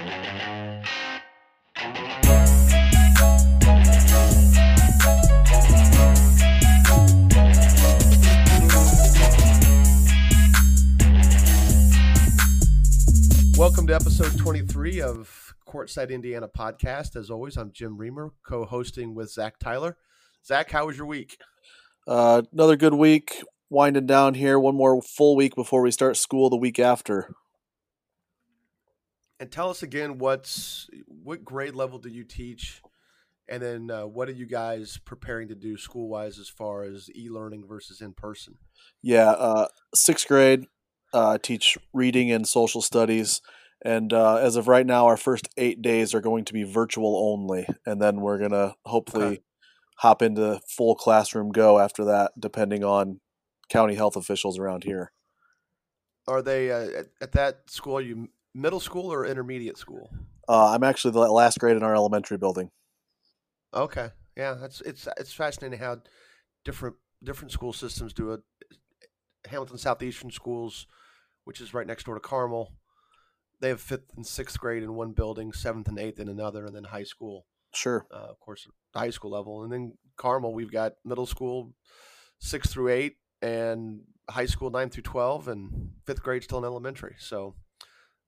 Welcome to episode 23 of Courtside Indiana podcast. As always, I'm Jim Reamer, co hosting with Zach Tyler. Zach, how was your week? Uh, another good week. Winding down here. One more full week before we start school the week after. And tell us again what's what grade level do you teach, and then uh, what are you guys preparing to do school wise as far as e learning versus in person? Yeah, uh, sixth grade. Uh, teach reading and social studies, and uh, as of right now, our first eight days are going to be virtual only, and then we're gonna hopefully Okay. hop into full classroom go after that, depending on county health officials around here. Are they uh, at, at that school? Are you middle school or intermediate school? Uh, I'm actually the last grade in our elementary building. Okay, yeah, that's it's it's fascinating how different different school systems do it. Hamilton Southeastern Schools, which is right next door to Carmel, they have fifth and sixth grade in one building, seventh and eighth in another, and then high school, Sure. uh, of course, high school level, and then Carmel, we've got middle school, six through eight, and high school nine through twelve, and fifth grade still in elementary. So,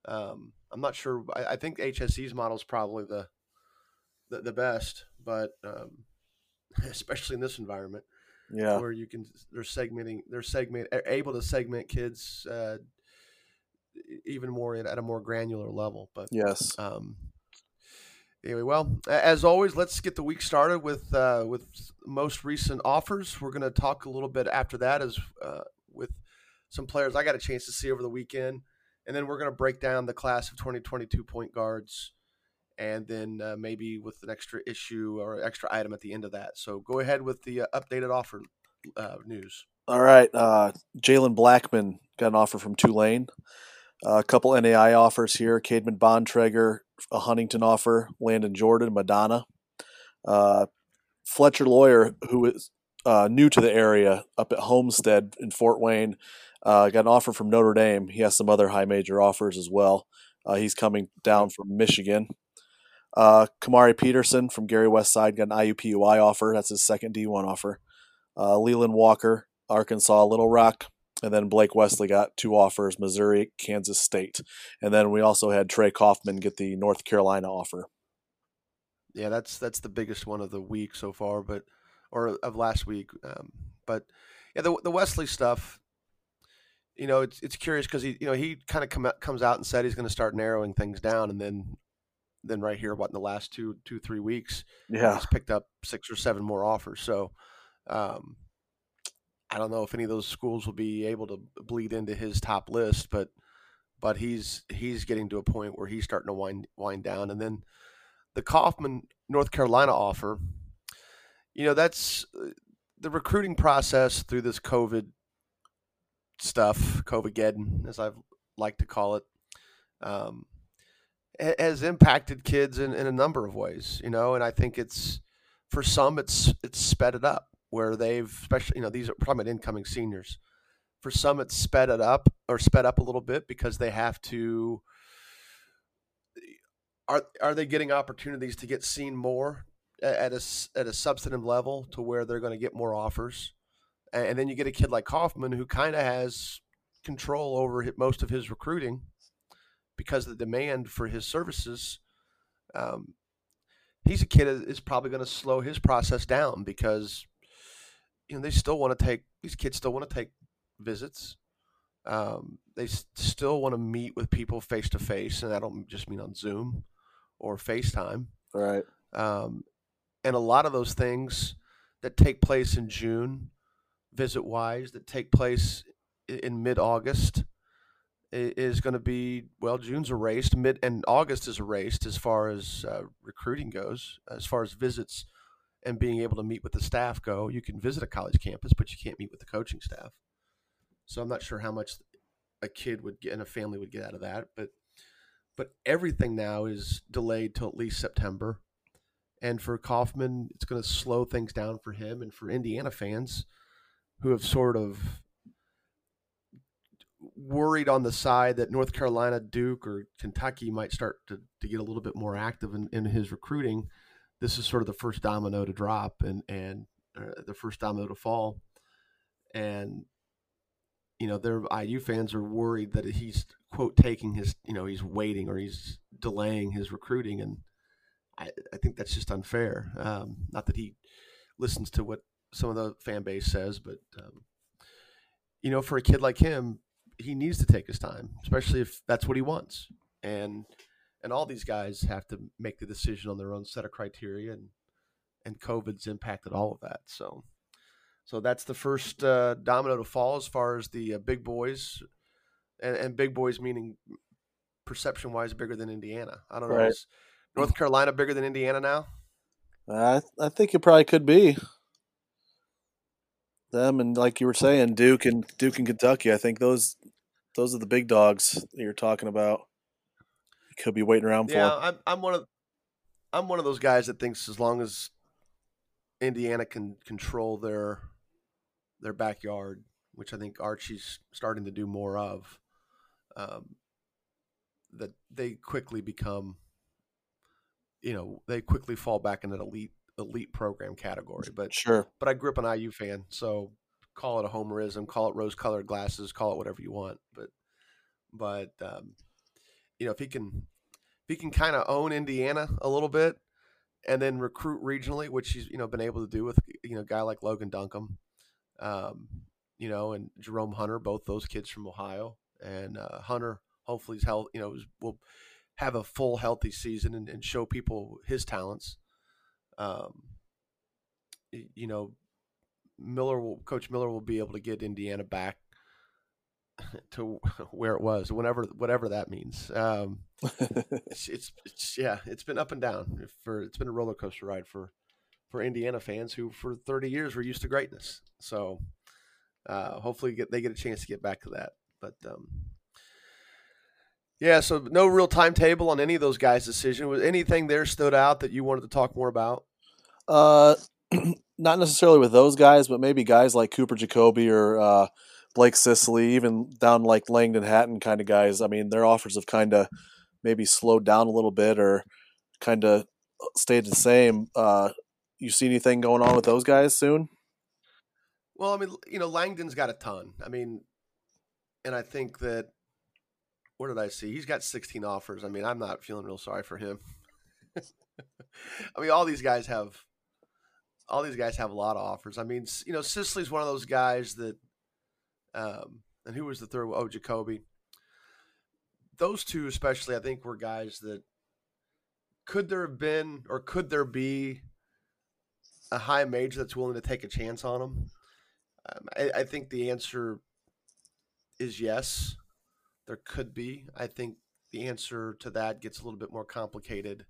um, I'm not sure. I, I think HSE's model is probably the the, the best, but um, especially in this environment Yeah. where you can they're segmenting they're segment able to segment kids uh, even more at, at a more granular level. But Yes. um, anyway, well, as always, let's get the week started with uh, with most recent offers. We're going to talk a little bit after that as uh, with some players I got a chance to see over the weekend, and then we're going to break down the class of 2022 point guards, and then uh, maybe with an extra issue or extra item at the end of that. So go ahead with the uh, updated offer uh, news. All right. Uh, Jalen Blackman got an offer from Tulane. Uh, a couple NAI offers here. Cademan Bontrager, a Huntington offer. Landon Jordan, Madonna. Uh, Fletcher Loyer, who is new to the area up at Homestead in Fort Wayne, uh, got an offer from Notre Dame. He has some other high major offers as well. Uh, he's coming down from Michigan. Uh, Kamari Peterson from Gary Westside got an IUPUI offer. That's his second D1 offer. Uh, Leland Walker, Arkansas, Little Rock, and then Blake Wesley got two offers: Missouri, Kansas State, and then we also had Trey Kaufman get the North Carolina offer. Yeah, that's that's the biggest one of the week so far, but or of last week. Um, but yeah, the the Wesley stuff. You know, it's it's curious because he you know he kind of come out, comes out and said he's going to start narrowing things down, and then then right here, what in the last two two three weeks, Yeah, he's picked up six or seven more offers. So um, I don't know if any of those schools will be able to bleed into his top list, but but he's he's getting to a point where he's starting to wind wind down, and then the Kaufman North Carolina offer. You know, that's uh, the recruiting process through this COVID stuff, COVID as I like to call it. Um, has impacted kids in, in a number of ways, you know, and I think it's for some it's it's sped it up where they've especially you know these are probably incoming seniors. For some, it's sped it up or sped up a little bit because they have to. Are are they getting opportunities to get seen more at a at a substantive level to where they're going to get more offers, and, then you get a kid like Kaufman who kind of has control over most of his recruiting because of the demand for his services. Um, he's a kid that is probably going to slow his process down because you know they still want to take these kids still want to take visits. Um, they s- still want to meet with people face to face, and I don't just mean on Zoom or FaceTime. right. Um, and a lot of those things that take place in June, visit wise, that take place in mid August, is going to be well. June's erased, mid and August is erased as far as uh, recruiting goes, as far as visits and being able to meet with the staff go. You can visit a college campus, but you can't meet with the coaching staff. So I'm not sure how much a kid would get and a family would get out of that, but but everything now is delayed till at least September. And for Kaufman, it's going to slow things down for him and for Indiana fans who have sort of worried on the side that North Carolina, Duke, or Kentucky might start to, to get a little bit more active in, in his recruiting. This is sort of the first domino to drop and and uh, the first domino to fall, and you know their IU fans are worried that he's quote taking his you know he's waiting or he's delaying his recruiting, and I, I think that's just unfair. Um, not that he listens to what some of the fan base says, but um, you know, for a kid like him, he needs to take his time, especially if that's what he wants. And and all these guys have to make the decision on their own set of criteria, and and COVID's impacted all of that. So so that's the first uh, domino to fall as far as the uh, big boys, and, and, big boys meaning perception wise bigger than Indiana. I don't know. Right. Is North Carolina bigger than Indiana now? I I think it probably could be them and like you were saying, Duke and Duke and Kentucky. I think those those are the big dogs that you're talking about. Could be waiting around for. Yeah, I'm I'm one of I'm one of those guys that thinks as long as Indiana can control their their backyard, which I think Archie's starting to do more of, um, that they quickly become, you know, they quickly fall back in an elite elite program category. But sure, but I grew up an IU fan, so call it a homerism, call it rose colored glasses, call it whatever you want. But but um, you know, if he can if he can kind of own Indiana a little bit and then recruit regionally, which he's you know been able to do with you know a guy like Logan Duncombe, um, you know, and Jerome Hunter, both those kids from Ohio, and uh, Hunter hopefully he's health, you know, will have a full healthy season and, and show people his talents. Um, you know, Miller will, Coach Miller will be able to get Indiana back to where it was, whenever whatever that means. Um, it's, it's, it's yeah, it's been up and down for it's been a roller coaster ride for for Indiana fans who for 30 years were used to greatness. So uh, hopefully get, they get a chance to get back to that. But um, yeah, so no real timetable on any of those guys' decision. Was anything there stood out that you wanted to talk more about? Uh, not necessarily with those guys, but maybe guys like Cooper Jacoby or uh, Blake Sisley, even down like Langdon Hatton kind of guys. I mean, their offers have kind of maybe slowed down a little bit or kind of stayed the same. Uh, you see anything going on with those guys soon? Well, I mean, you know, Langdon's got a ton. I mean, and I think that what did I see? He's got 16 offers. I mean, I'm not feeling real sorry for him. I mean, all these guys have all these guys have a lot of offers. I mean, you know, Sisley's one of those guys that, um, and who was the third? Oh, Jacoby. Those two, especially, I think, were guys that could there have been or could there be a high major that's willing to take a chance on them? Um, I, I think the answer is yes. There could be. I think the answer to that gets a little bit more complicated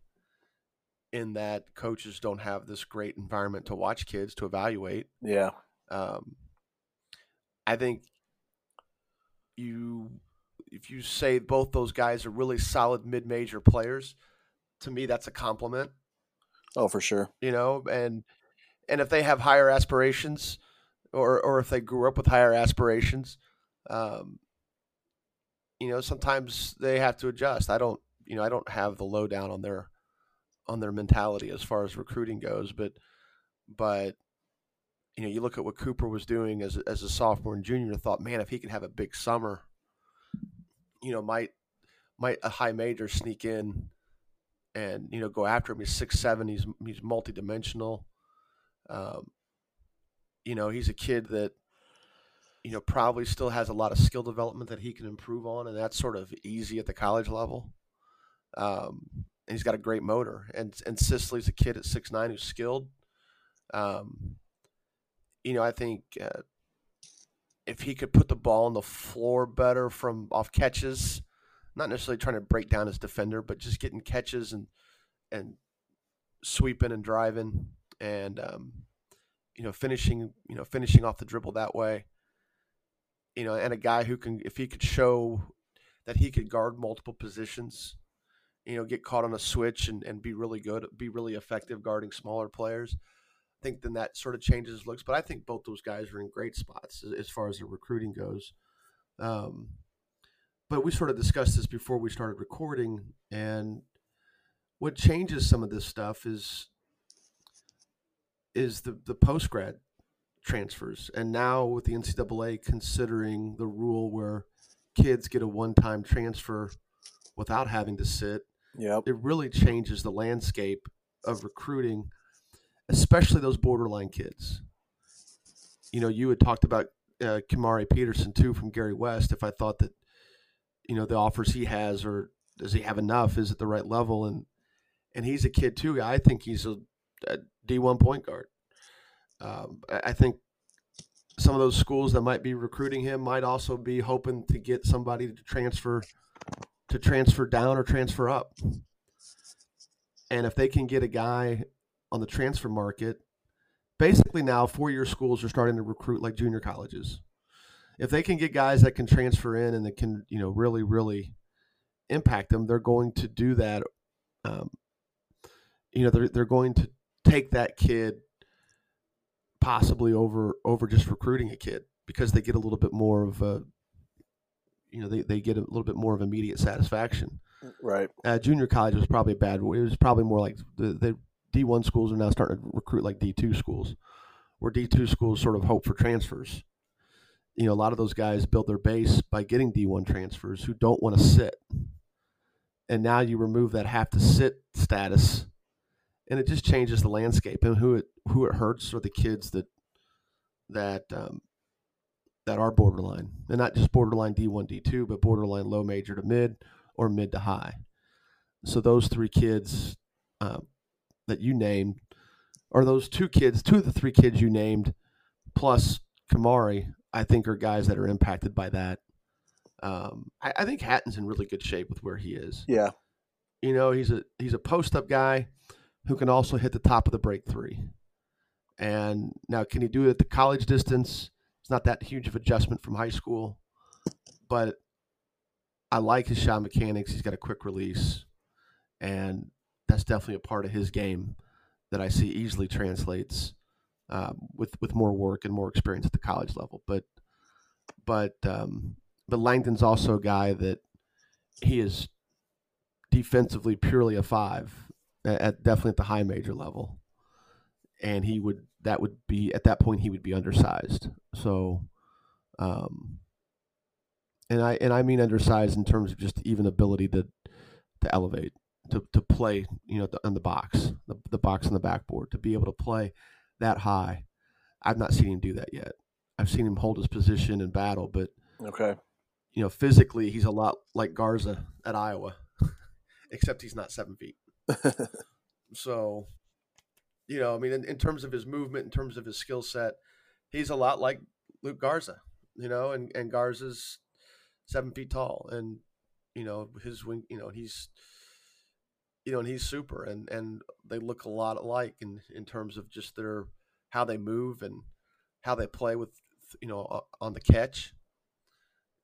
in that coaches don't have this great environment to watch kids to evaluate. Yeah. Um, I think you if you say both those guys are really solid mid-major players, to me that's a compliment. Oh, for sure. You know, and and if they have higher aspirations, or or if they grew up with higher aspirations, um, you know, sometimes they have to adjust. I don't, you know, I don't have the lowdown on their on their mentality as far as recruiting goes, but but you know, you look at what Cooper was doing as as a sophomore and junior, thought, man, if he can have a big summer, you know, might might a high major sneak in and you know go after him. He's six seven. He's he's multidimensional. Um, you know, he's a kid that you know probably still has a lot of skill development that he can improve on, and that's sort of easy at the college level. Um, and he's got a great motor. And and Sisley's a kid at six nine who's skilled. Um, you know, I think uh, if he could put the ball on the floor better from off catches, not necessarily trying to break down his defender, but just getting catches and and sweeping and driving and um, you know finishing you know finishing off the dribble that way. You know, and a guy who can if he could show that he could guard multiple positions you know, get caught on a switch and, and be really good, be really effective guarding smaller players. I think then that sort of changes looks. But I think both those guys are in great spots as, far as the recruiting goes. Um, but we sort of discussed this before we started recording, and what changes some of this stuff is is the the post grad transfers, and now with the NCAA considering the rule where kids get a one time transfer without having to sit, Yep. it really changes the landscape of recruiting, especially those borderline kids. You know, you had talked about uh, Kamari Peterson too from Gary West. If I thought that, you know, the offers he has or does he have enough? Is at the right level? And and he's a kid too. I think he's a a D1 point guard. Um, I think some of those schools that might be recruiting him might also be hoping to get somebody to transfer to transfer down or transfer up. And if they can get a guy on the transfer market, basically now four-year schools are starting to recruit like junior colleges. If they can get guys that can transfer in and that can, you know, really, really impact them, they're going to do that. Um, you know, they're they're going to take that kid possibly over over just recruiting a kid because they get a little bit more of a you know they, they get a little bit more of immediate satisfaction. Right. uh, junior college was probably bad it was probably more like the, the d1 schools are now starting to recruit like d2 schools where d2 schools sort of hope for transfers. You know a lot of those guys build their base by getting d1 transfers who don't want to sit. And now you remove that have to sit status and it just changes the landscape and who it who it hurts are the kids that that um, that are borderline and not just borderline D1 D2 but borderline low major to mid or mid to high so those three kids um, that you named are those two kids two of the three kids you named plus Kamari I think are guys that are impacted by that um, I, I think Hatton's in really good shape with where he is Yeah. you know, he's a he's a post up guy who can also hit the top of the break three. And now, can he do it at the college distance? It's not that huge of adjustment from high school, but I like his shot mechanics. He's got a quick release, and that's definitely a part of his game that I see easily translates uh, with with more work and more experience at the college level. But but um, but Langdon's also a guy that he is defensively purely a five at, at definitely at the high major level, and he would that would be at that point he would be undersized. So, um, and I and I mean undersized in terms of just even ability to to elevate to, to play you know on the box the, the box on the backboard to be able to play that high. I've not seen him do that yet. I've seen him hold his position in battle, but Okay. you know, physically he's a lot like Garza at Iowa, except he's not seven feet. So, you know, I mean, in, in terms of his movement, in terms of his skill set, he's a lot like Luka Garza, you know, and, and Garza's seven feet tall and, you know, his wing, you know, he's, you know, and he's super and, and they look a lot alike in, in terms of just their, how they move and how they play with, you know, on the catch.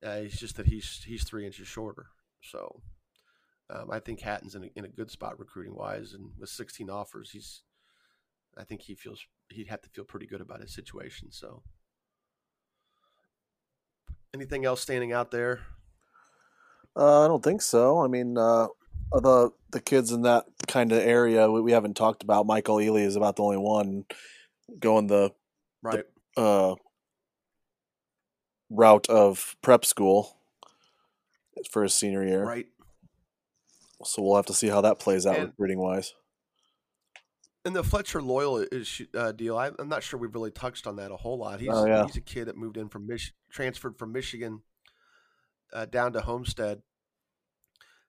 Uh, it's just that he's, he's three inches shorter. So, um, I think Hatton's in a, in a good spot recruiting wise, and with 16 offers, he's. I think he feels he'd have to feel pretty good about his situation. So, anything else standing out there? Uh, I don't think so. I mean, uh, the the kids in that kind of area we, we haven't talked about. Michael Ely is about the only one going the Right. uh, route of prep school for his senior year. Right. So we'll have to see how that plays out recruiting wise. And the Fletcher Loyer is uh, deal. I, I'm not sure we've really touched on that a whole lot. He's Oh, yeah. he's a kid that moved in from Mich- transferred from Michigan uh, down to Homestead.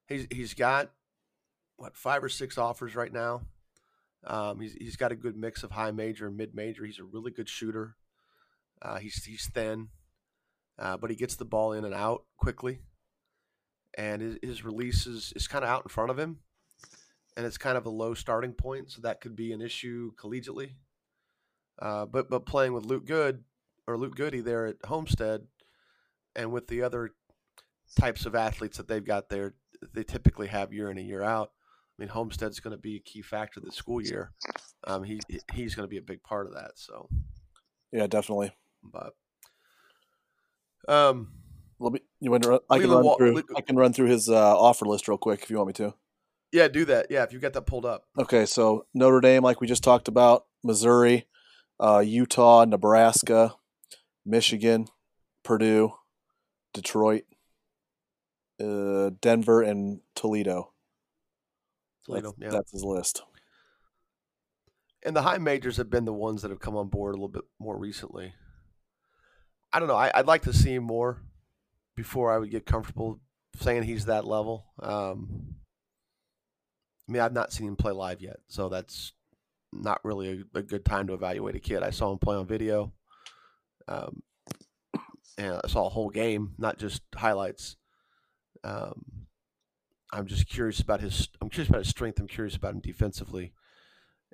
He's he's got what five or six offers right now. Um, he's he's got a good mix of high major and mid major. He's a really good shooter. Uh, he's he's thin, uh, but he gets the ball in and out quickly, and his, his release is, is kind of out in front of him and it's kind of a low starting point, so that could be an issue collegiately. Uh, but but playing with Luke Goode or Luke Goody there at Homestead, and with the other types of athletes that they've got there, they typically have year in and year out. I mean, Homestead's going to be a key factor this school year. Um, he he's going to be a big part of that. So, Yeah, definitely. but um, Let me. You want to, I can run through. I can run through his uh, offer list real quick if you want me to. Yeah, do that. Yeah, if you got that pulled up. Okay, so Notre Dame, like we just talked about, Missouri, uh, Utah, Nebraska, Michigan, Purdue, Detroit, uh, Denver, and Toledo. Toledo, That's, yeah. that's his list. And the high majors have been the ones that have come on board a little bit more recently. I don't know. I, I'd like to see him more before I would get comfortable saying he's that level. Um, I mean, I've not seen him play live yet, so that's not really a, a good time to evaluate a kid. I saw him play on video, um, and I saw a whole game, not just highlights. Um, I'm just curious about his. I'm curious about his strength. I'm curious about him defensively,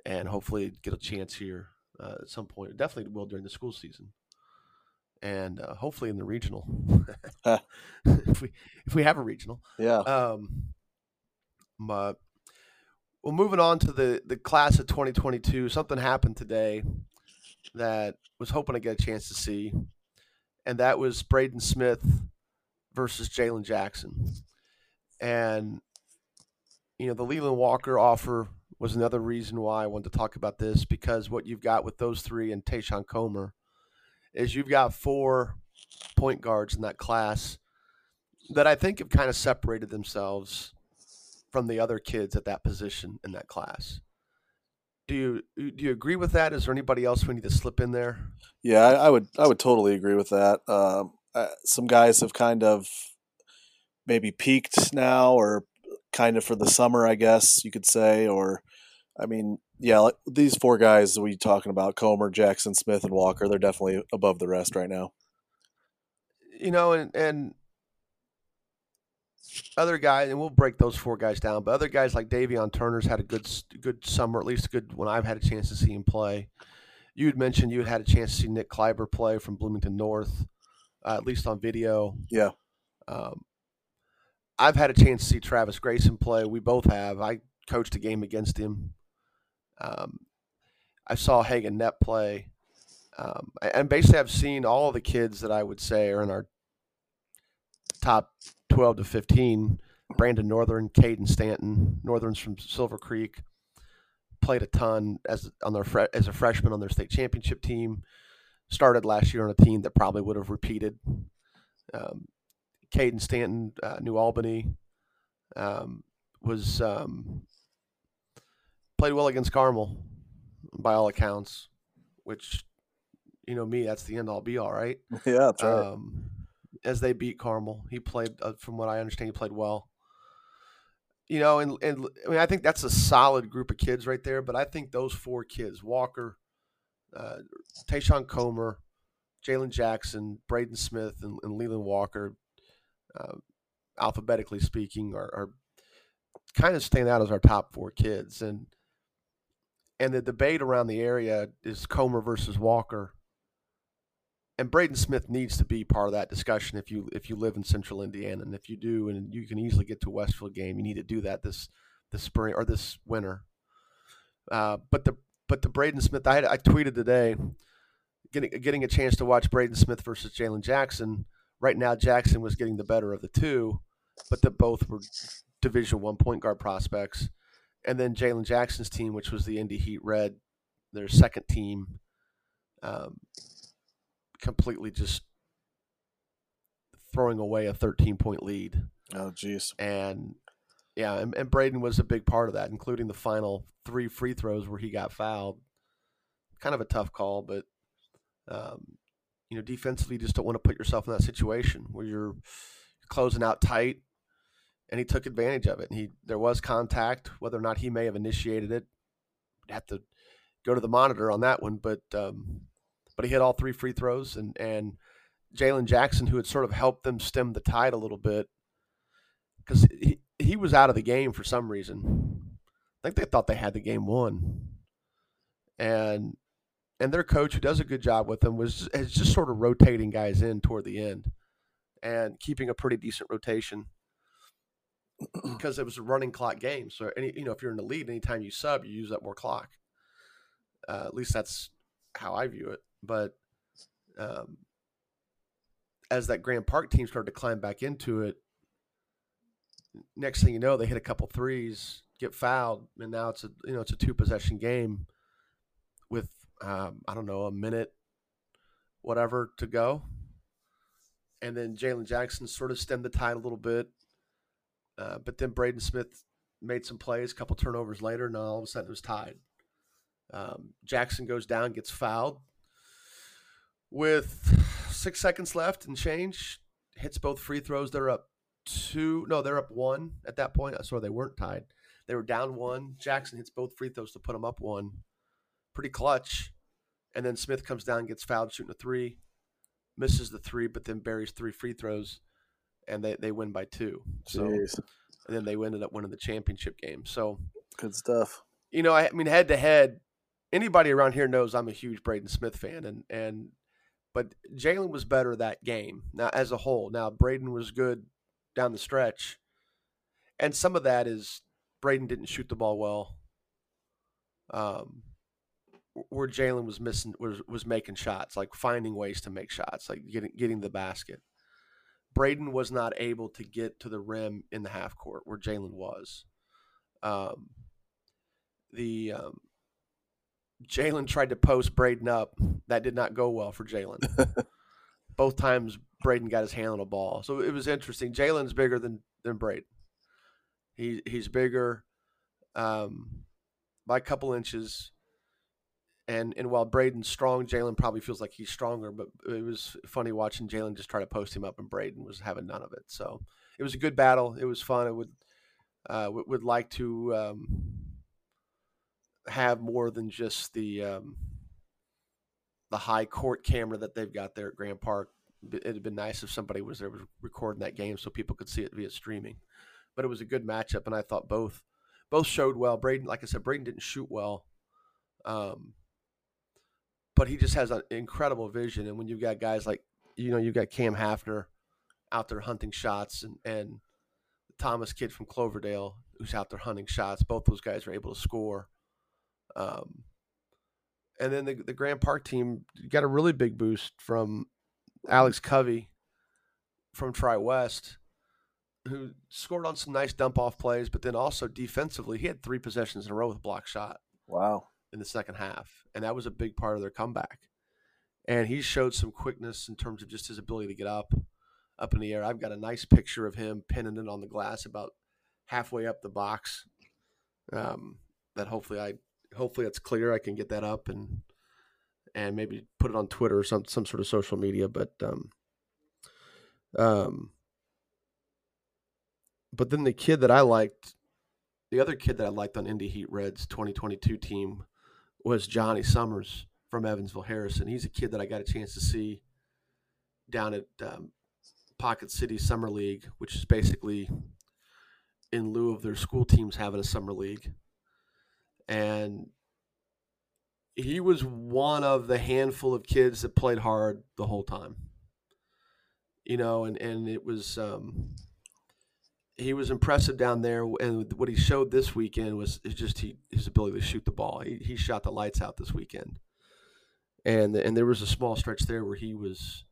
and hopefully get a chance here uh, at some point. Definitely will during the school season, and uh, hopefully in the regional. if we if we have a regional. Yeah. Um, but well, moving on to the the class of 2022, something happened today that was hoping to get a chance to see, and that was Braden Smith versus Jalen Jackson, and you know the Leland Walker offer was another reason why I wanted to talk about this because what you've got with those three and Tayshawn Comer is you've got four point guards in that class that I think have kind of separated themselves from the other kids at that position in that class. Do you do you agree with that? Is there anybody else we need to slip in there? Yeah, I, I would I would totally agree with that. Um, uh, some guys have kind of maybe peaked now, or kind of for the summer, I guess you could say. Or, I mean, yeah, like these four guys we talking about: Comer, Jackson, Smith, and Walker. They're definitely above the rest right now. You know, and and other guys, and we'll break those four guys down. But other guys like Davion Turner's had a good good summer, at least a good when I've had a chance to see him play. You had mentioned you had had a chance to see Nick Kleiber play from Bloomington North, uh, at least on video. Yeah. Um, I've had a chance to see Travis Grayson play. We both have. I coached a game against him. Um, I saw Hagen Net play. Um, and basically, I've seen all the kids that I would say are in our top 12 to 15. Brandon Northern, Caden Stanton, Northern's from Silver Creek, played a ton as on their as a freshman on their state championship team. Started last year on a team that probably would have repeated. Um, Caden Stanton, uh, New Albany, um, was um, played well against Carmel by all accounts, which you know me, that's the end all be all, right? yeah, that's right. Um, as they beat Carmel, he played, uh, from what I understand, he played well. You know, and and I mean, I think that's a solid group of kids right there. But I think those four kids: Walker, uh, Tayshawn Comer, Jalen Jackson, Braden Smith, and, and Leland Walker, uh, alphabetically speaking, are, are kind of stand out as our top four kids. And and the debate around the area is Comer versus Walker. And Braden Smith needs to be part of that discussion if you if you live in Central Indiana, and if you do, and you can easily get to a Westfield game, you need to do that this this spring or this winter. Uh, but the but the Braden Smith, I had, I tweeted today, getting getting a chance to watch Braden Smith versus Jalen Jackson. Right now, Jackson was getting the better of the two, but that both were Division One point guard prospects. And then Jalen Jackson's team, which was the Indy Heat Red, their second team, um, completely just throwing away a 13 point lead. oh, jeez. And yeah, and, and Braden was a big part of that, including the final three free throws where he got fouled. Kind of a tough call, but um, you know, defensively, you just don't want to put yourself in that situation where you're closing out tight. And he took advantage of it. And he there was contact, whether or not he may have initiated it. Have to go to the monitor on that one, but um, but he hit all three free throws, and and Jalen Jackson, who had sort of helped them stem the tide a little bit, because he, he was out of the game for some reason. I think they thought they had the game won, and and their coach, who does a good job with them, was is just sort of rotating guys in toward the end, and keeping a pretty decent rotation because it was a running clock game. So any you know if you're in the lead, anytime you sub, you use up more clock. Uh, at least that's how I view it. But um, as that Grand Park team started to climb back into it, next thing you know, they hit a couple threes, get fouled, and now it's a you know it's a two possession game with um, I don't know a minute, whatever to go, and then Jalen Jackson sort of stemmed the tide a little bit, uh, but then Braden Smith made some plays, a couple turnovers later, and all of a sudden it was tied. Um, Jackson goes down, gets fouled with six seconds left and change. Hits both free throws. They're up two. No, they're up one at that point. Uh, so they weren't tied. They were down one. Jackson hits both free throws to put them up one. Pretty clutch. And then Smith comes down, gets fouled shooting a three, misses the three, but then buries three free throws, and they, they win by two. So Jeez. and then they ended up winning the championship game. So Good stuff. you know, I, I mean, head to head, anybody around here knows I'm a huge Braden Smith fan, and and but Jalen was better that game now as a whole. Now Braden was good down the stretch, and some of that is Braden didn't shoot the ball well. Um, where Jalen was missing was was making shots, like finding ways to make shots, like getting getting the basket. Braden was not able to get to the rim in the half court where Jalen was. Um, the um, Jalen tried to post Braden up. That did not go well for Jalen. Both times Braden got his hand on a ball, so it was interesting. Jalen's bigger than than Braden. He he's bigger um, by a couple inches, and and while Braden's strong, Jalen probably feels like he's stronger. But it was funny watching Jalen just try to post him up, and Braden was having none of it. So it was a good battle. It was fun. I would uh, would, would like to. Um, have more than just the um, the high court camera that they've got there at Grand Park. It'd been nice if somebody was there was recording that game so people could see it via streaming. But it was a good matchup, and I thought both both showed well. Braden, like I said, Braden didn't shoot well, um, but he just has an incredible vision. And when you've got guys like you know you've got Cam Hafner out there hunting shots, and and Thomas kid from Cloverdale who's out there hunting shots. Both those guys are able to score. Um, and then the, the Grand Park team got a really big boost from Alex Covey from Tri West, who scored on some nice dump off plays, but then also defensively, he had three possessions in a row with a block shot Wow. in the second half. And that was a big part of their comeback. And he showed some quickness in terms of just his ability to get up, up in the air. I've got a nice picture of him pinning it on the glass about halfway up the box. Um, that hopefully I hopefully it's clear. I can get that up and and maybe put it on Twitter or some some sort of social media. But um, um, but then the kid that I liked, the other kid that I liked on Indy Heat Reds 2022 team was Johnny Summers from Evansville Harrison. He's a kid that I got a chance to see down at um, Pocket City Summer League, which is basically in lieu of their school teams having a summer league and he was one of the handful of kids that played hard the whole time. You know, and and it was um, he was impressive down there, and what he showed this weekend was just he, his ability to shoot the ball. He, he shot the lights out this weekend, and and there was a small stretch there where he was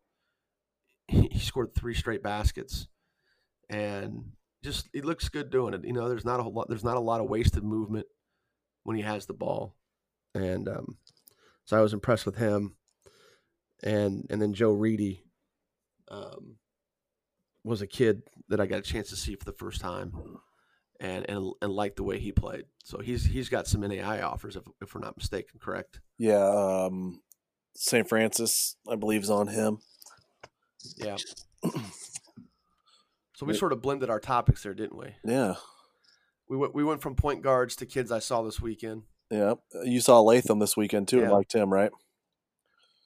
he, scored three straight baskets, and just he looks good doing it. You know, there's not a whole lot, there's not a lot of wasted movement when he has the ball, and um, so I was impressed with him. And and then Joe Reedy um, was a kid that I got a chance to see for the first time, and and and liked the way he played. So he's he's got some NAI offers if if we're not mistaken, correct? Yeah. Um, St. Francis, I believe, is on him. Yeah. So we sort of blended our topics there, didn't we? Yeah. We went we went from point guards to kids I saw this weekend. Yeah. You saw Latham this weekend too, and Yeah. liked him, right?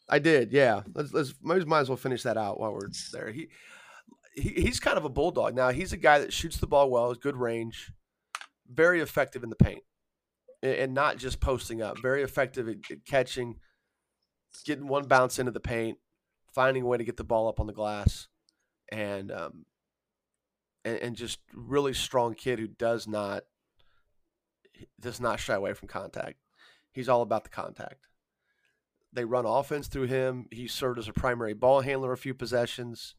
I did, yeah. Let's let's might might as well finish that out while we're there. He, he he's kind of a bulldog. Now he's a guy that shoots the ball well, has good range, very effective in the paint, and not just posting up. Very effective at, at catching, getting one bounce into the paint, finding a way to get the ball up on the glass, and um, and, and just really strong kid who does not does not shy away from contact. He's all about the contact. They run offense through him. He served as a primary ball handler a few possessions.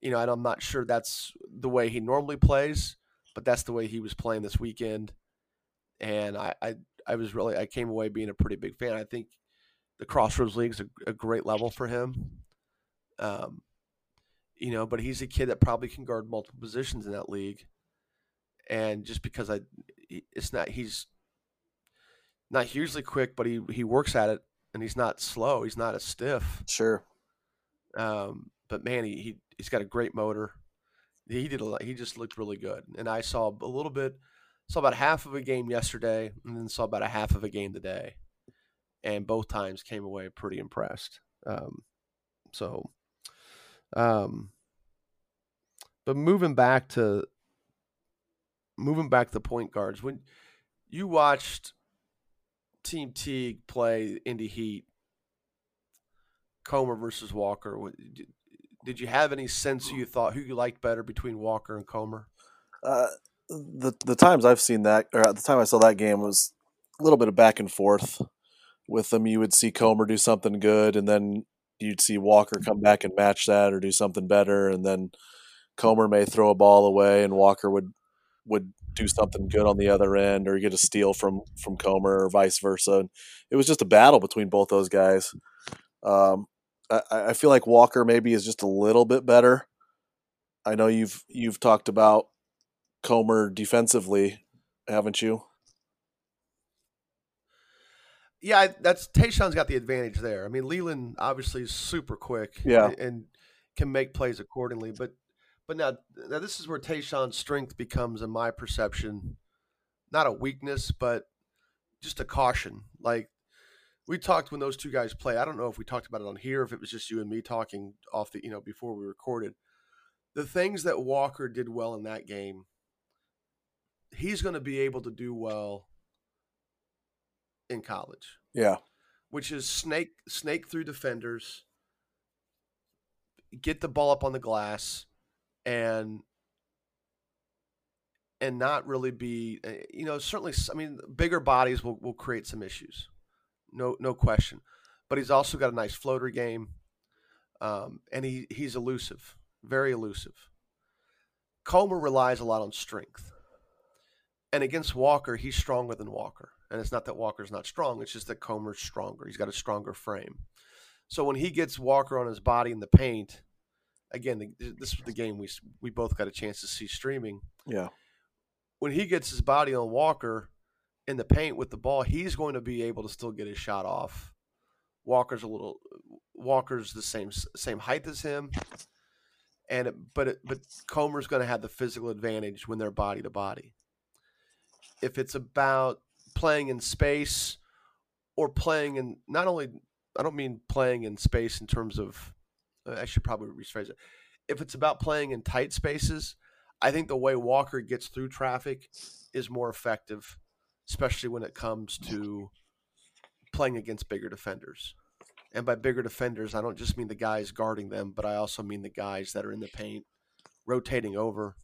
You know, and I'm not sure that's the way he normally plays, but that's the way he was playing this weekend. And I, I, I was really, I came away being a pretty big fan. I think the Crossroads League's a, a great level for him. Um, you know, but he's a kid that probably can guard multiple positions in that league. And just because I, it's not he's not hugely quick, but he he works at it, and he's not slow. He's not a stiff. Sure. Um, but man, he, he he's got a great motor. He did a lot. He just looked really good, and I saw a little bit, saw about half of a game yesterday, and then saw about a half of a game today, and both times came away pretty impressed. Um, so, um, but moving back to moving back to point guards, when you watched Team Teague play Indy Heat, Comer versus Walker, did you have any sense you thought who you liked better between Walker and Comer? Uh, the the times I've seen that, or at the time I saw that game was a little bit of back and forth with them. You would see Comer do something good, and then you'd see Walker come back and match that or do something better, and then Comer may throw a ball away, and Walker would would do something good on the other end or get a steal from from Comer or vice versa. And it was just a battle between both those guys. Um, I, I feel like Walker maybe is just a little bit better. I know you've you've talked about Comer defensively, haven't you? Yeah, that's Tayshawn's got the advantage there. I mean, Leland obviously is super quick, yeah, and, and can make plays accordingly. But but now, now this is where Tayshawn's strength becomes, in my perception, not a weakness, but just a caution. Like we talked when those two guys play. I don't know if we talked about it on here, if it was just you and me talking off the, you know, before we recorded. The things that Walker did well in that game, he's going to be able to do well in college. Yeah. Which is snake snake through defenders, get the ball up on the glass, and and not really be eh, you know certainly i mean bigger bodies will, will create some issues. No no question. But he's also got a nice floater game um, and he he's elusive very elusive. Comer relies a lot on strength. And against walker he's stronger than walker and it's not that walker's not strong it's just that comer's stronger he's got a stronger frame so when he gets walker on his body in the paint again, the, this was the game we we both got a chance to see streaming. Yeah. When he gets his body on Walker in the paint with the ball, he's going to be able to still get his shot off. Walker's a little Walker's the same same height as him, and it, but it, but Comer's going to have the physical advantage when they're body to body. If it's about playing in space or playing in not only I don't mean playing in space in terms of uh, I should probably rephrase it. If it's about playing in tight spaces, I think the way Walker gets through traffic is more effective, especially when it comes to playing against bigger defenders. And by bigger defenders, I don't just mean the guys guarding them, but I also mean the guys that are in the paint, rotating over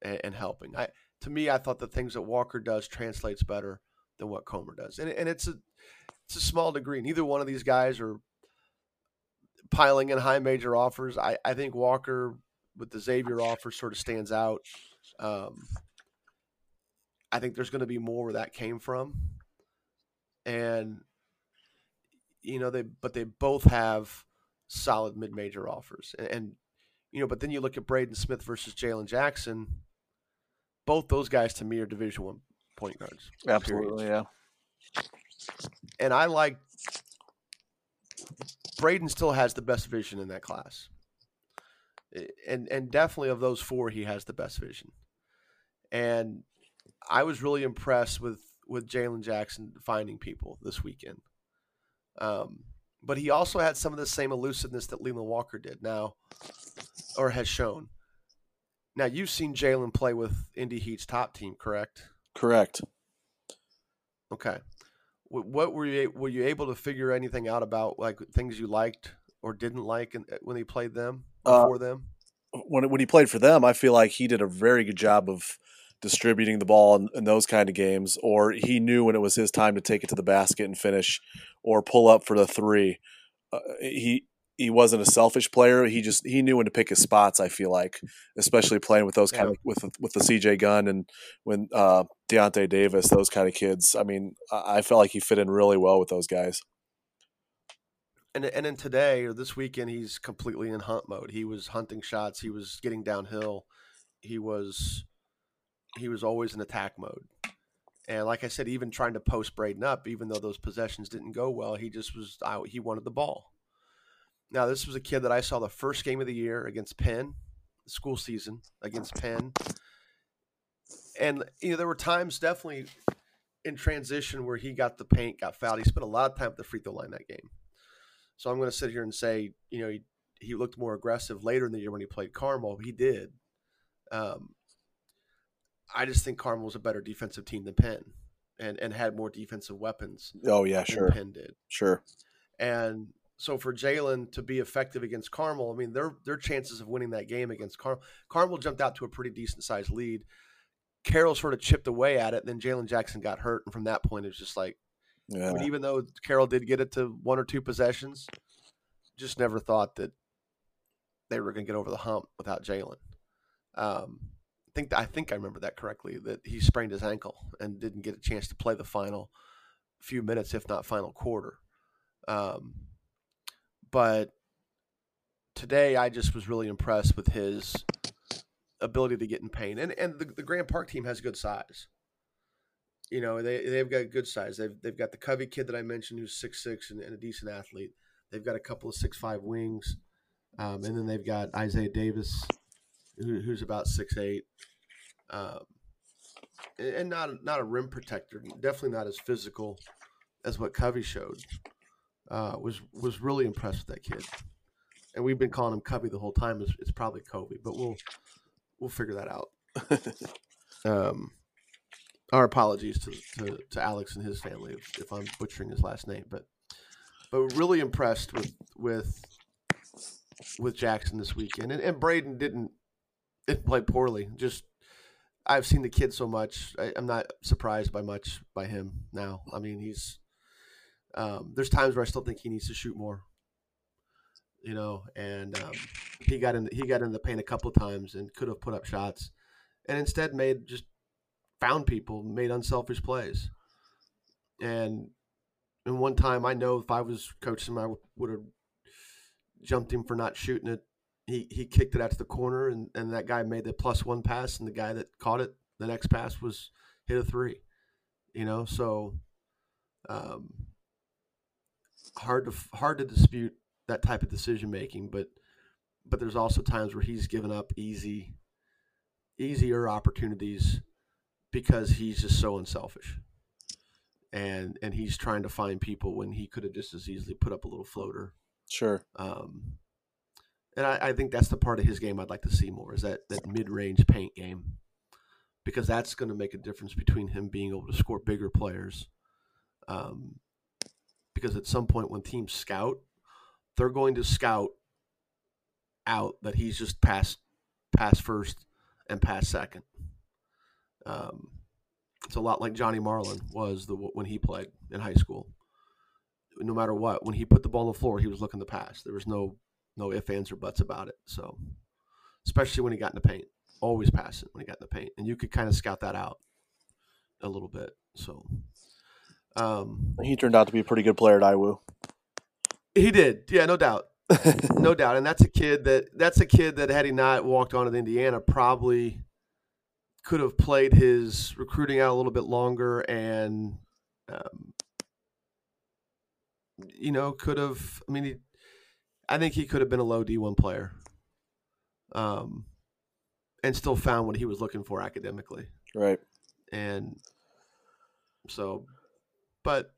and, and helping. I to me, I thought the things that Walker does translates better than what Comer does, and and it's a it's a small degree. Neither one of these guys are piling in high major offers. I, I think Walker with the Xavier offer sort of stands out. Um, I think there's going to be more where that came from, and you know they but they both have solid mid major offers, and, and, you know but then you look at Braden Smith versus Jalen Jackson. Both those guys to me are Division One point guards. Absolutely, yeah. And I like Braden still has the best vision in that class. And and definitely of those four, he has the best vision. And I was really impressed with with Jalen Jackson finding people this weekend. Um, but he also had some of the same elusiveness that Leland Walker did now, or has shown. Now you've seen Jalen play with Indy Heat's top team, correct? Correct. Okay what were you were you able to figure anything out about like things you liked or didn't like when he played them uh, uh, them? When when he played for them, I feel like he did a very good job of distributing the ball in, in, those kind of games, or he knew when it was his time to take it to the basket and finish, or pull up for the three. Uh, he he wasn't a selfish player. He just he knew when to pick his spots. I feel like, especially playing with those kind yeah. of with with the CJ Gunn and when uh, Deyonta Davis, those kind of kids. I mean, I, I felt like he fit in really well with those guys. And and then today or this weekend, he's completely in hunt mode. He was hunting shots. He was getting downhill. He was he was always in attack mode. And like I said, even trying to post Braden up, even though those possessions didn't go well, he just was out. He wanted the ball. Now, this was a kid that I saw the first game of the year against Penn, the school season against Penn. And, you know, there were times definitely in transition where he got the paint, got fouled. He spent a lot of time at the free throw line that game. So I'm going to sit here and say, you know, he, he looked more aggressive later in the year when he played Carmel. He did. Um, I just think Carmel was a better defensive team than Penn and, and had more defensive weapons. Oh, yeah, sure. Penn did. Sure. And so for Jalen to be effective against Carmel, I mean, their their chances of winning that game against Carmel, Carmel jumped out to a pretty decent sized lead. Carroll sort of chipped away at it, then Jalen Jackson got hurt, and from that point, it was just like, yeah. I mean, even though Carroll did get it to one or two possessions, just never thought that they were going to get over the hump without Jalen. Um, I think I think I remember that correctly that he sprained his ankle and didn't get a chance to play the final few minutes, if not final quarter. Um, but today I just was really impressed with his ability to get in pain. And and the, the Grand Park team has good size. You know, they they've got good size. They've they've got the Covey kid that I mentioned who's six six and, and, a decent athlete. They've got a couple of six five wings, um, and then they've got Isaiah Davis, who, who's about six eight, um, and not not a rim protector. Definitely not as physical as what Covey showed uh, was was really impressed with that kid. And we've been calling him Cubby the whole time. It's, it's probably Kobe, but we'll we'll figure that out. um, our apologies to, to, to, Alex and his family if, if, I'm butchering his last name, but but really impressed with with with Jackson this weekend. And, and Braden didn't didn't play poorly. Just I've seen the kid so much. I, am not surprised by much by him now. I mean, he's um, there's times where I still think he needs to shoot more. You know, and um, he got in he got in the paint a couple times and could have put up shots, and instead made just found people, made unselfish plays. And and one time, I know if I was coaching him, I would have jumped him for not shooting it. He he kicked it out to the corner, and and that guy made the plus one pass, and the guy that caught it, the next pass was hit a three. You know, so um, hard to hard to dispute that type of decision making, but but there's also times where he's given up easy easier opportunities because he's just so unselfish. And and he's trying to find people when he could have just as easily put up a little floater. Sure. Um, and I, I, think that's the part of his game I'd like to see more is that that mid range paint game, because that's going to make a difference between him being able to score bigger players, um, because at some point when teams scout, they're going to scout out that he's just past pass first and pass second. Um, it's a lot like Johnny Marlin was the when he played in high school. No matter what, when he put the ball on the floor, he was looking to pass. There was no no ifs ands or buts about it. So, especially when he got in the paint, always passing when he got in the paint, and you could kind of scout that out a little bit. So, um, he turned out to be a pretty good player at IWU. He did, yeah, no doubt, no doubt. And that's a kid that that's a kid that had he not walked on to Indiana, probably could have played his recruiting out a little bit longer, and um, you know, could have. I mean, he, I think he could have been a low D one player, um, and still found what he was looking for academically. Right. And so but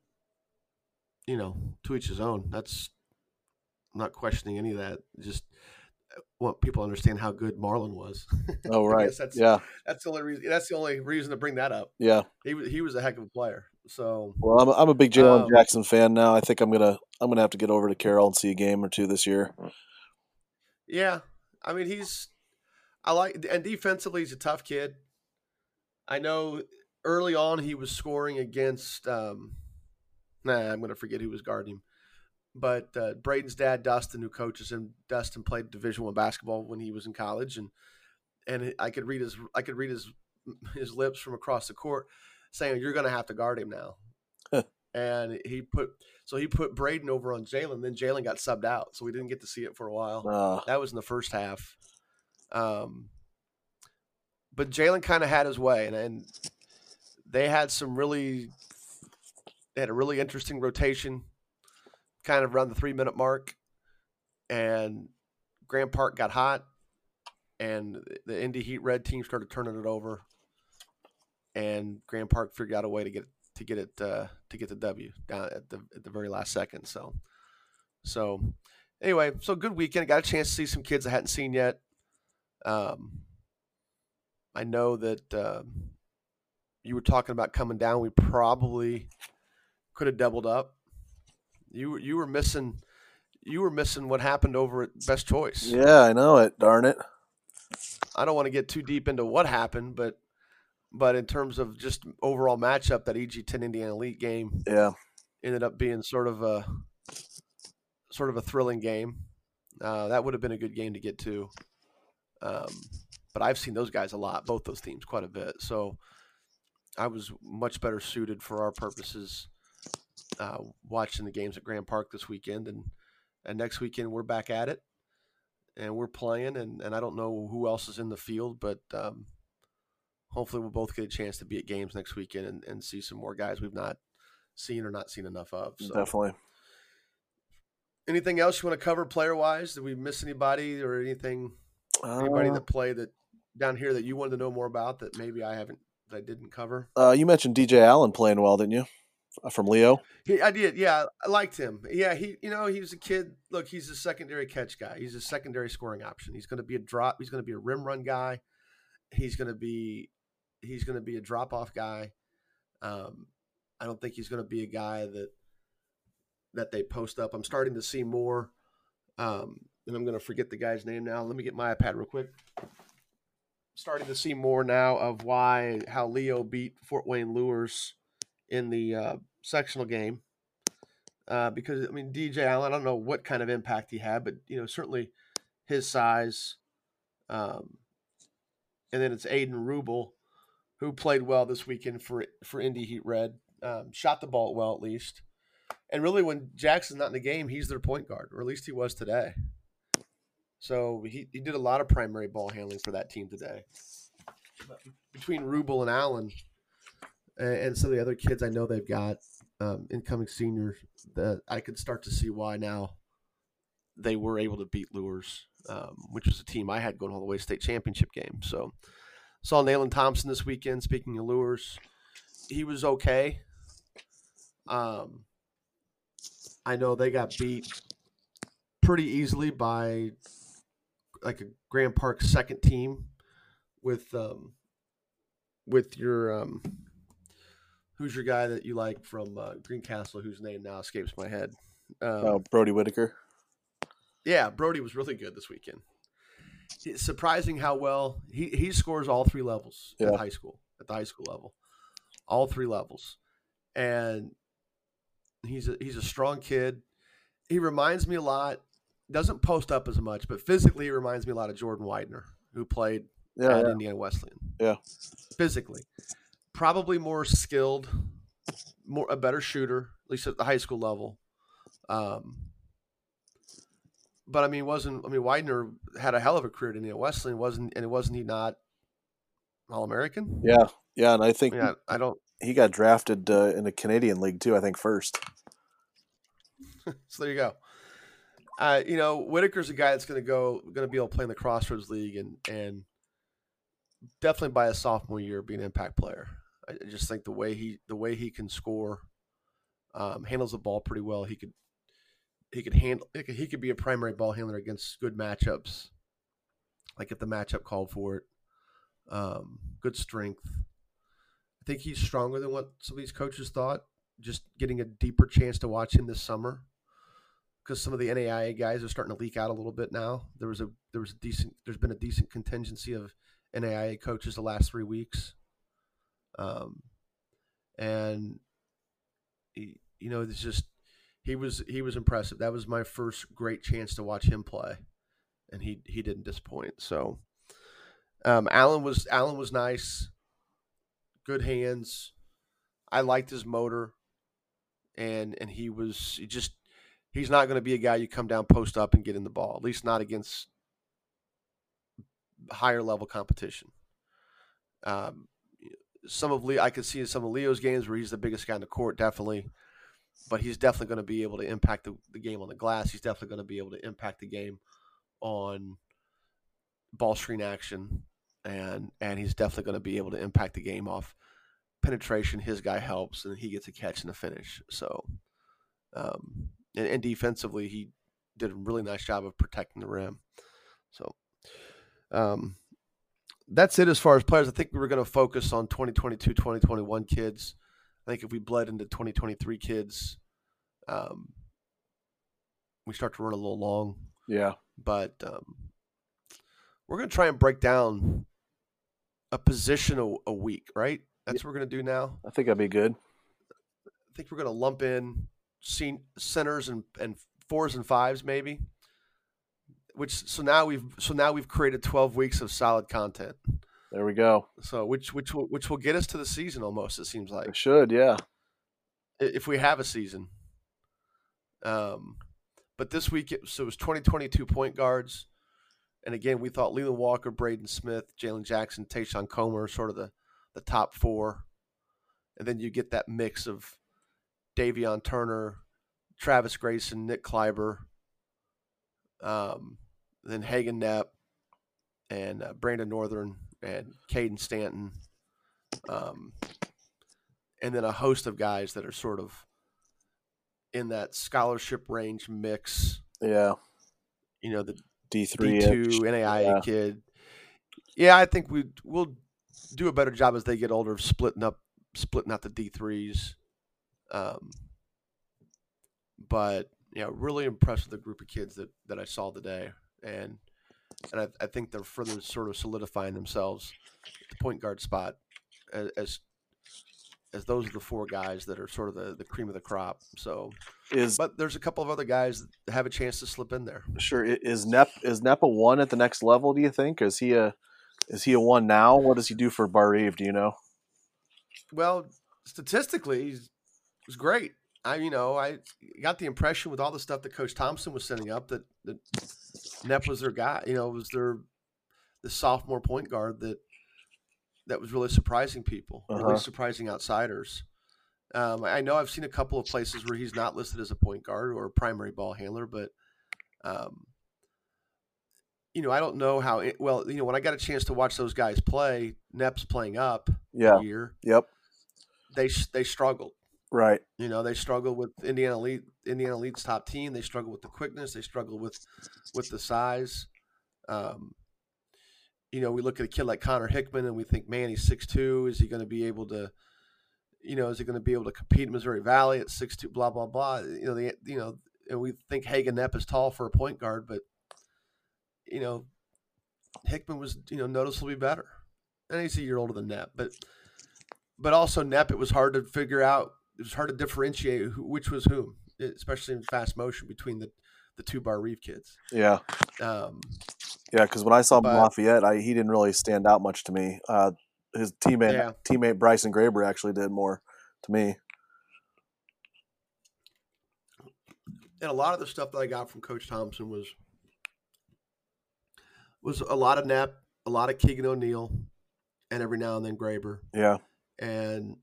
you know, to each his own. That's I'm not questioning any of that. Just uh, want people to understand how good Marlin was. Oh right, that's, yeah. That's the only reason. That's the only reason to bring that up. Yeah, he was he was a heck of a player. So well, I'm a, I'm a big Jalen um, Jackson fan now. I think I'm gonna I'm gonna have to get over to Carroll and see a game or two this year. Yeah, I mean he's I like and defensively he's a tough kid. I know early on he was scoring against. Um, nah, I'm going to forget who was guarding him. But uh, Braden's dad, Dustin, who coaches him, Dustin played Division One basketball when he was in college, and and I could read his I could read his his lips from across the court saying, "You're going to have to guard him now." and he put so he put Braden over on Jalen. Then Jalen got subbed out, so we didn't get to see it for a while. Uh, That was in the first half. Um, but Jalen kind of had his way, and, and they had some really they had a really interesting rotation, kind of around the three minute mark, and Grand Park got hot, and the Indy Heat Red team started turning it over, and Grand Park figured out a way to get to get it uh, to get the W down at the at the very last second. So, so anyway, so good weekend. Got a chance to see some kids I hadn't seen yet. Um, I know that uh, you were talking about coming down. We probably could have doubled up. You you were missing you were missing what happened over at Best Choice. yeah, I know it. Darn it. I don't want to get too deep into what happened, but but in terms of just overall matchup, that EG10 Indiana Elite game Yeah. ended up being sort of a sort of a thrilling game. Uh, that would have been a good game to get to. Um, but I've seen those guys a lot, both those teams, quite a bit. So I was much better suited for our purposes uh, watching the games at Grand Park this weekend, and and next weekend we're back at it, and we're playing, and and I don't know who else is in the field, but um, hopefully we'll both get a chance to be at games next weekend and, and see some more guys we've not seen or not seen enough of. So Definitely. anything else you want to cover player wise? Did we miss anybody or anything? Anybody Uh, that played that down here that you wanted to know more about that maybe I haven't that I didn't cover? uh, you mentioned DJ Allen playing well, didn't you? Uh, From Leo. He, I did, yeah. I liked him. Yeah, he, you know, he was a kid. Look, he's a secondary catch guy. He's a secondary scoring option. He's going to be a drop. He's going to be a rim run guy. He's going to be, he's going to be a drop off guy. Um, I don't think he's going to be a guy that that they post up. I'm starting to see more, um, and I'm going to forget the guy's name now. Let me get my iPad real quick. Starting to see more now of why how Leo beat Fort Wayne Luers in the uh, sectional game. Uh, because I mean DJ Allen, I don't know what kind of impact he had, but you know certainly his size, um, and then it's Aiden Rubel, who played well this weekend for for Indy Heat Red, um, shot the ball well at least, and really when Jackson's not in the game, he's their point guard, or at least he was today. So he, he did a lot of primary ball handling for that team today. Between Rubel and Allen, and, some of the other kids I know they've got um, incoming seniors, that I could start to see why now they were able to beat Luers, um, which was a team I had going all the way to state championship game. So saw Nayland Thompson this weekend. Speaking of Luers, he was okay. Um, I know they got beat pretty easily by like a Grand Park second team with um, with your um, who's your guy that you like from uh, Greencastle whose name now escapes my head. Um, Uh, Brody Whitaker. yeah, Brody was really good this weekend. It's surprising how well he, he scores all three levels Yeah. at high school, at the high school level, all three levels, and he's a, he's a strong kid. He reminds me a lot. Doesn't post up as much, but physically it reminds me a lot of Jordan Weidner, who played Yeah, at yeah. Indiana Wesleyan. Yeah. physically, probably more skilled, more a better shooter, at least at the high school level. Um, but I mean, wasn't I mean Weidner had a hell of a career at Indiana Wesleyan, wasn't and wasn't he not All American? yeah, yeah, and I think yeah. I don't. he got drafted uh, in the Canadian League too. I think first. So there you go. Uh, you know, Whitaker's a guy that's going to go, going to be able to play in the Crossroads League, and and definitely by his sophomore year be an impact player. I I just think the way he the way he can score, um, handles the ball pretty well. He could he could handle he could, he could be a primary ball handler against good matchups, like if the matchup called for it. Um, good strength. I think he's stronger than what some of these coaches thought. Just getting a deeper chance to watch him this summer because some of the NAIA guys are starting to leak out a little bit now. There was a there was a decent there's been a decent contingency of NAIA coaches the last three weeks. um, and he, you know, it's just he was he was impressive. That was my first great chance to watch him play, and he he didn't disappoint. So, um, Allen was Allen was nice, good hands. I liked his motor, and and he was he just he's not going to be a guy you come down post up and get in the ball. At least not against higher level competition. Um, some of Leo, I could see in some of Leo's games where he's the biggest guy in the court, definitely. But he's definitely going to be able to impact the, the game on the glass. He's definitely going to be able to impact the game on ball screen action, and and he's definitely going to be able to impact the game off penetration. His guy helps, and he gets a catch and a finish. So, um, and, and defensively, he did a really nice job of protecting the rim. So, um, that's it as far as players. I think we were going to focus on 2022, 2021 kids. I think if we bled into 2023 kids, um, we start to run a little long. Yeah. But um, we're going to try and break down a position a, a week, right? That's yeah. what we're going to do now. I think that'd be good. I think we're going to lump in centers and, and fours and fives, maybe which so now we've so now we've created 12 weeks of solid content. There we go. So which which will which will get us to the season almost it seems like. It should, yeah. If we have a season. Um but this week it, so it was 2022 point guards. And again, we thought Leland Walker, Braden Smith, Jalen Jackson, Tayshawn Comer sort of the the top 4. And then you get that mix of Davion Turner, Travis Grayson, Nick Kleiber, um, then Hagen Knepp and uh, Brandon Northern and Caden Stanton, um, and then a host of guys that are sort of in that scholarship range mix. Yeah, you know the D three D two NAIA yeah. kid. Yeah, I think we we'll do a better job as they get older of splitting up splitting out the D threes. Um, but yeah, really impressed with the group of kids that that I saw today and and I, I think they're further sort of solidifying themselves at the point guard spot as, as as those are the four guys that are sort of the, the cream of the crop. So, is but there's a couple of other guys that have a chance to slip in there. Sure, is Knepp is Knepp a one at the next level? Do you think? Is he a is he a one now? What does he do for Barr-Reeve? Do you know? Well, statistically, he's, he's great. I you know I got the impression with all the stuff that Coach Thompson was sending up that that Knepp was their guy. You know, was their the sophomore point guard that that was really surprising people, uh-huh. really surprising outsiders. Um, I know I've seen a couple of places where he's not listed as a point guard or a primary ball handler, but um, you know, I don't know how. It, well, you know, when I got a chance to watch those guys play, Knepp's playing up. Yeah. Year. Yep. They they struggled. Right. You know, they struggle with Indiana Elite, Indiana Elite's top team. They struggle with the quickness. They struggle with with the size. Um, you know, we look at a kid like Connor Hickman and we think, man, he's six two. Is he going to be able to, you know, is he going to be able to compete in Missouri Valley at six two? Blah blah blah. You know, the you know, and we think Hagen Knepp is tall for a point guard, but you know, Hickman was you know noticeably better, and he's a year older than Knepp, but but also Knepp, it was hard to figure out it was hard to differentiate who, which was whom, especially in fast motion between the the two Barr-Reeve kids. Yeah. Um, yeah, because when I saw but, Lafayette, I, he didn't really stand out much to me. Uh, his teammate yeah. teammate Bryson Graber actually did more to me. And a lot of the stuff that I got from Coach Thompson was was a lot of Knepp, a lot of Keegan O'Neill, and every now and then Graber. Yeah. And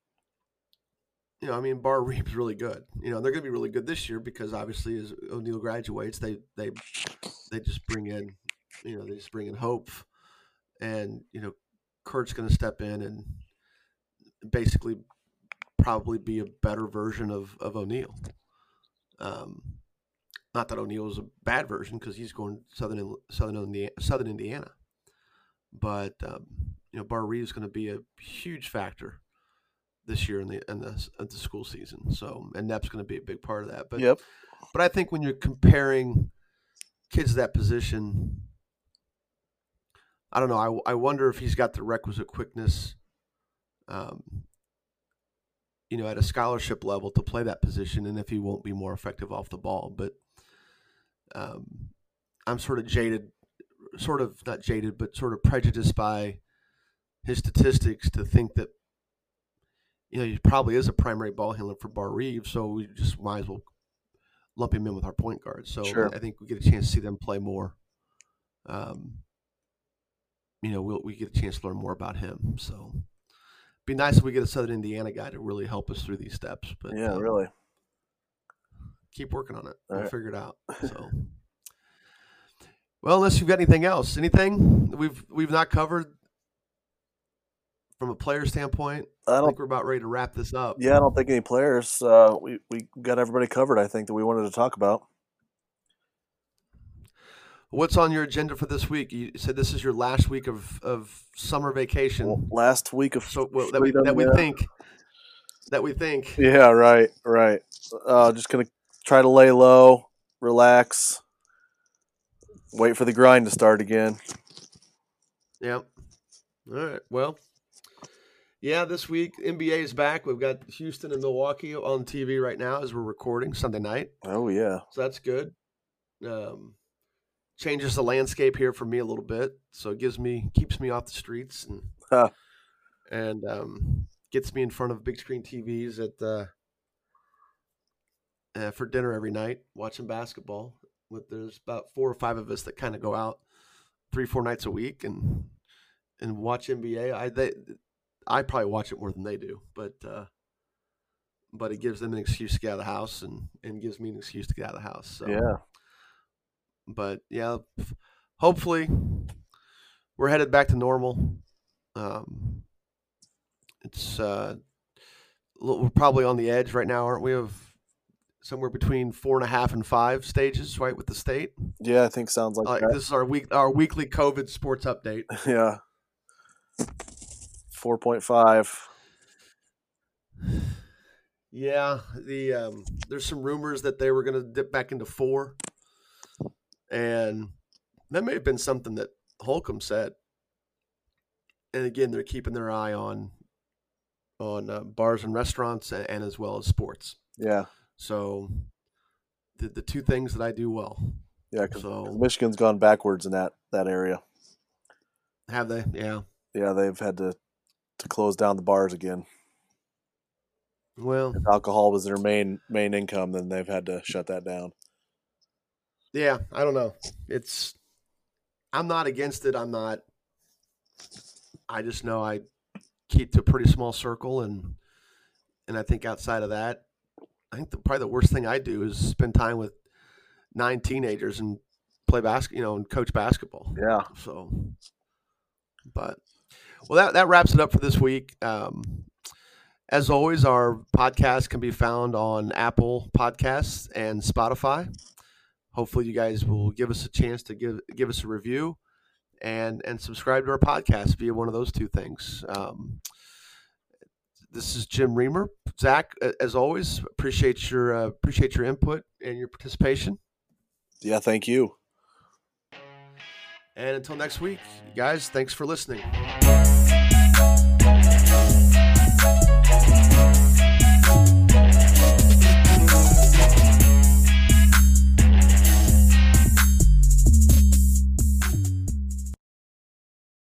you know, I mean, Bar Reeve's really good. You know, they're going to be really good this year because obviously, as O'Neill graduates, they they they just bring in, you know, they just bring in hope, and you know, Kurt's going to step in and basically probably be a better version of of O'Neill. Um, not that O'Neill is a bad version because he's going southern southern Indiana, southern Indiana, but um, you know, Barr is going to be a huge factor this year in the in the, in the school season. So and Knepp's going to be a big part of that. But yep. but I think when you're comparing kids that position, I don't know. I, I wonder if he's got the requisite quickness. um, you know, at a scholarship level to play that position, and if he won't be more effective off the ball. But um, I'm sort of jaded, sort of not jaded, but sort of prejudiced by his statistics to think that you know he probably is a primary ball handler for Barr-Reeves, so we just might as well lump him in with our point guard. So Sure. I think we get a chance to see them play more. Um, you know, we'll, we get a chance to learn more about him. So be nice if we get a Southern Indiana guy to really help us through these steps. But Yeah, um, really. keep working on it. All We'll right. figure it out. So, well, unless you've got anything else, anything we've we've not covered from a player standpoint, I I don't. think we're about ready to wrap this up. Yeah, I don't think any players. Uh, we we got everybody covered. I think that we wanted to talk about. What's on your agenda for this week? You said this is your last week of, of summer vacation. Well, last week of so well, that we that we yeah. think that we think. Yeah, right, right. Uh, just gonna try to lay low, relax, wait for the grind to start again. Yep. All right. Well, yeah, this week NBA is back. We've got Houston and Milwaukee on TV right now as we're recording Sunday night. Oh yeah, So that's good. Um, changes the landscape here for me a little bit, so it gives me keeps me off the streets and Huh. and um, gets me in front of big screen TVs at uh, uh, for dinner every night watching basketball. With there's about four or five of us that kind of go out three four nights a week and and watch NBA. I they I probably watch it more than they do, but. Uh, but it gives them an excuse to get out of the house and, and gives me an excuse to get out of the house. So yeah. but yeah, hopefully we're headed back to normal. Um, it's uh, we're probably on the edge right now, aren't we? Of somewhere between four and a half and five stages, right, with the state. Yeah, I think sounds like Like that. this is our week, our weekly COVID sports update. Yeah. Four point five. Yeah, the um, there's some rumors that they were going to dip back into four, and that may have been something that Holcomb said. And again, they're keeping their eye on on uh, bars and restaurants and, and as well as sports. Yeah, So the the two things that I do well. yeah. Because So Michigan's gone backwards in that that area. have they? Yeah. Yeah, they've had to to close down the bars again. Well, If alcohol was their main main income, then they've had to shut that down. yeah. I don't know. It's I'm not against it. I'm not. I just know I keep to a pretty small circle, and and I think outside of that, I think the, probably the worst thing I do is spend time with nine teenagers and play basketball, you know, and coach basketball. Yeah. So, but well, that that wraps it up for this week. Um, as always, our podcast can be found on Apple Podcasts and Spotify. Hopefully, you guys will give us a chance to give give us a review and and subscribe to our podcast via one of those two things. Um, this is Jim Reamer. Zach, as always, appreciate your uh, appreciate your input and your participation. Yeah, thank you. And until next week, guys, thanks for listening.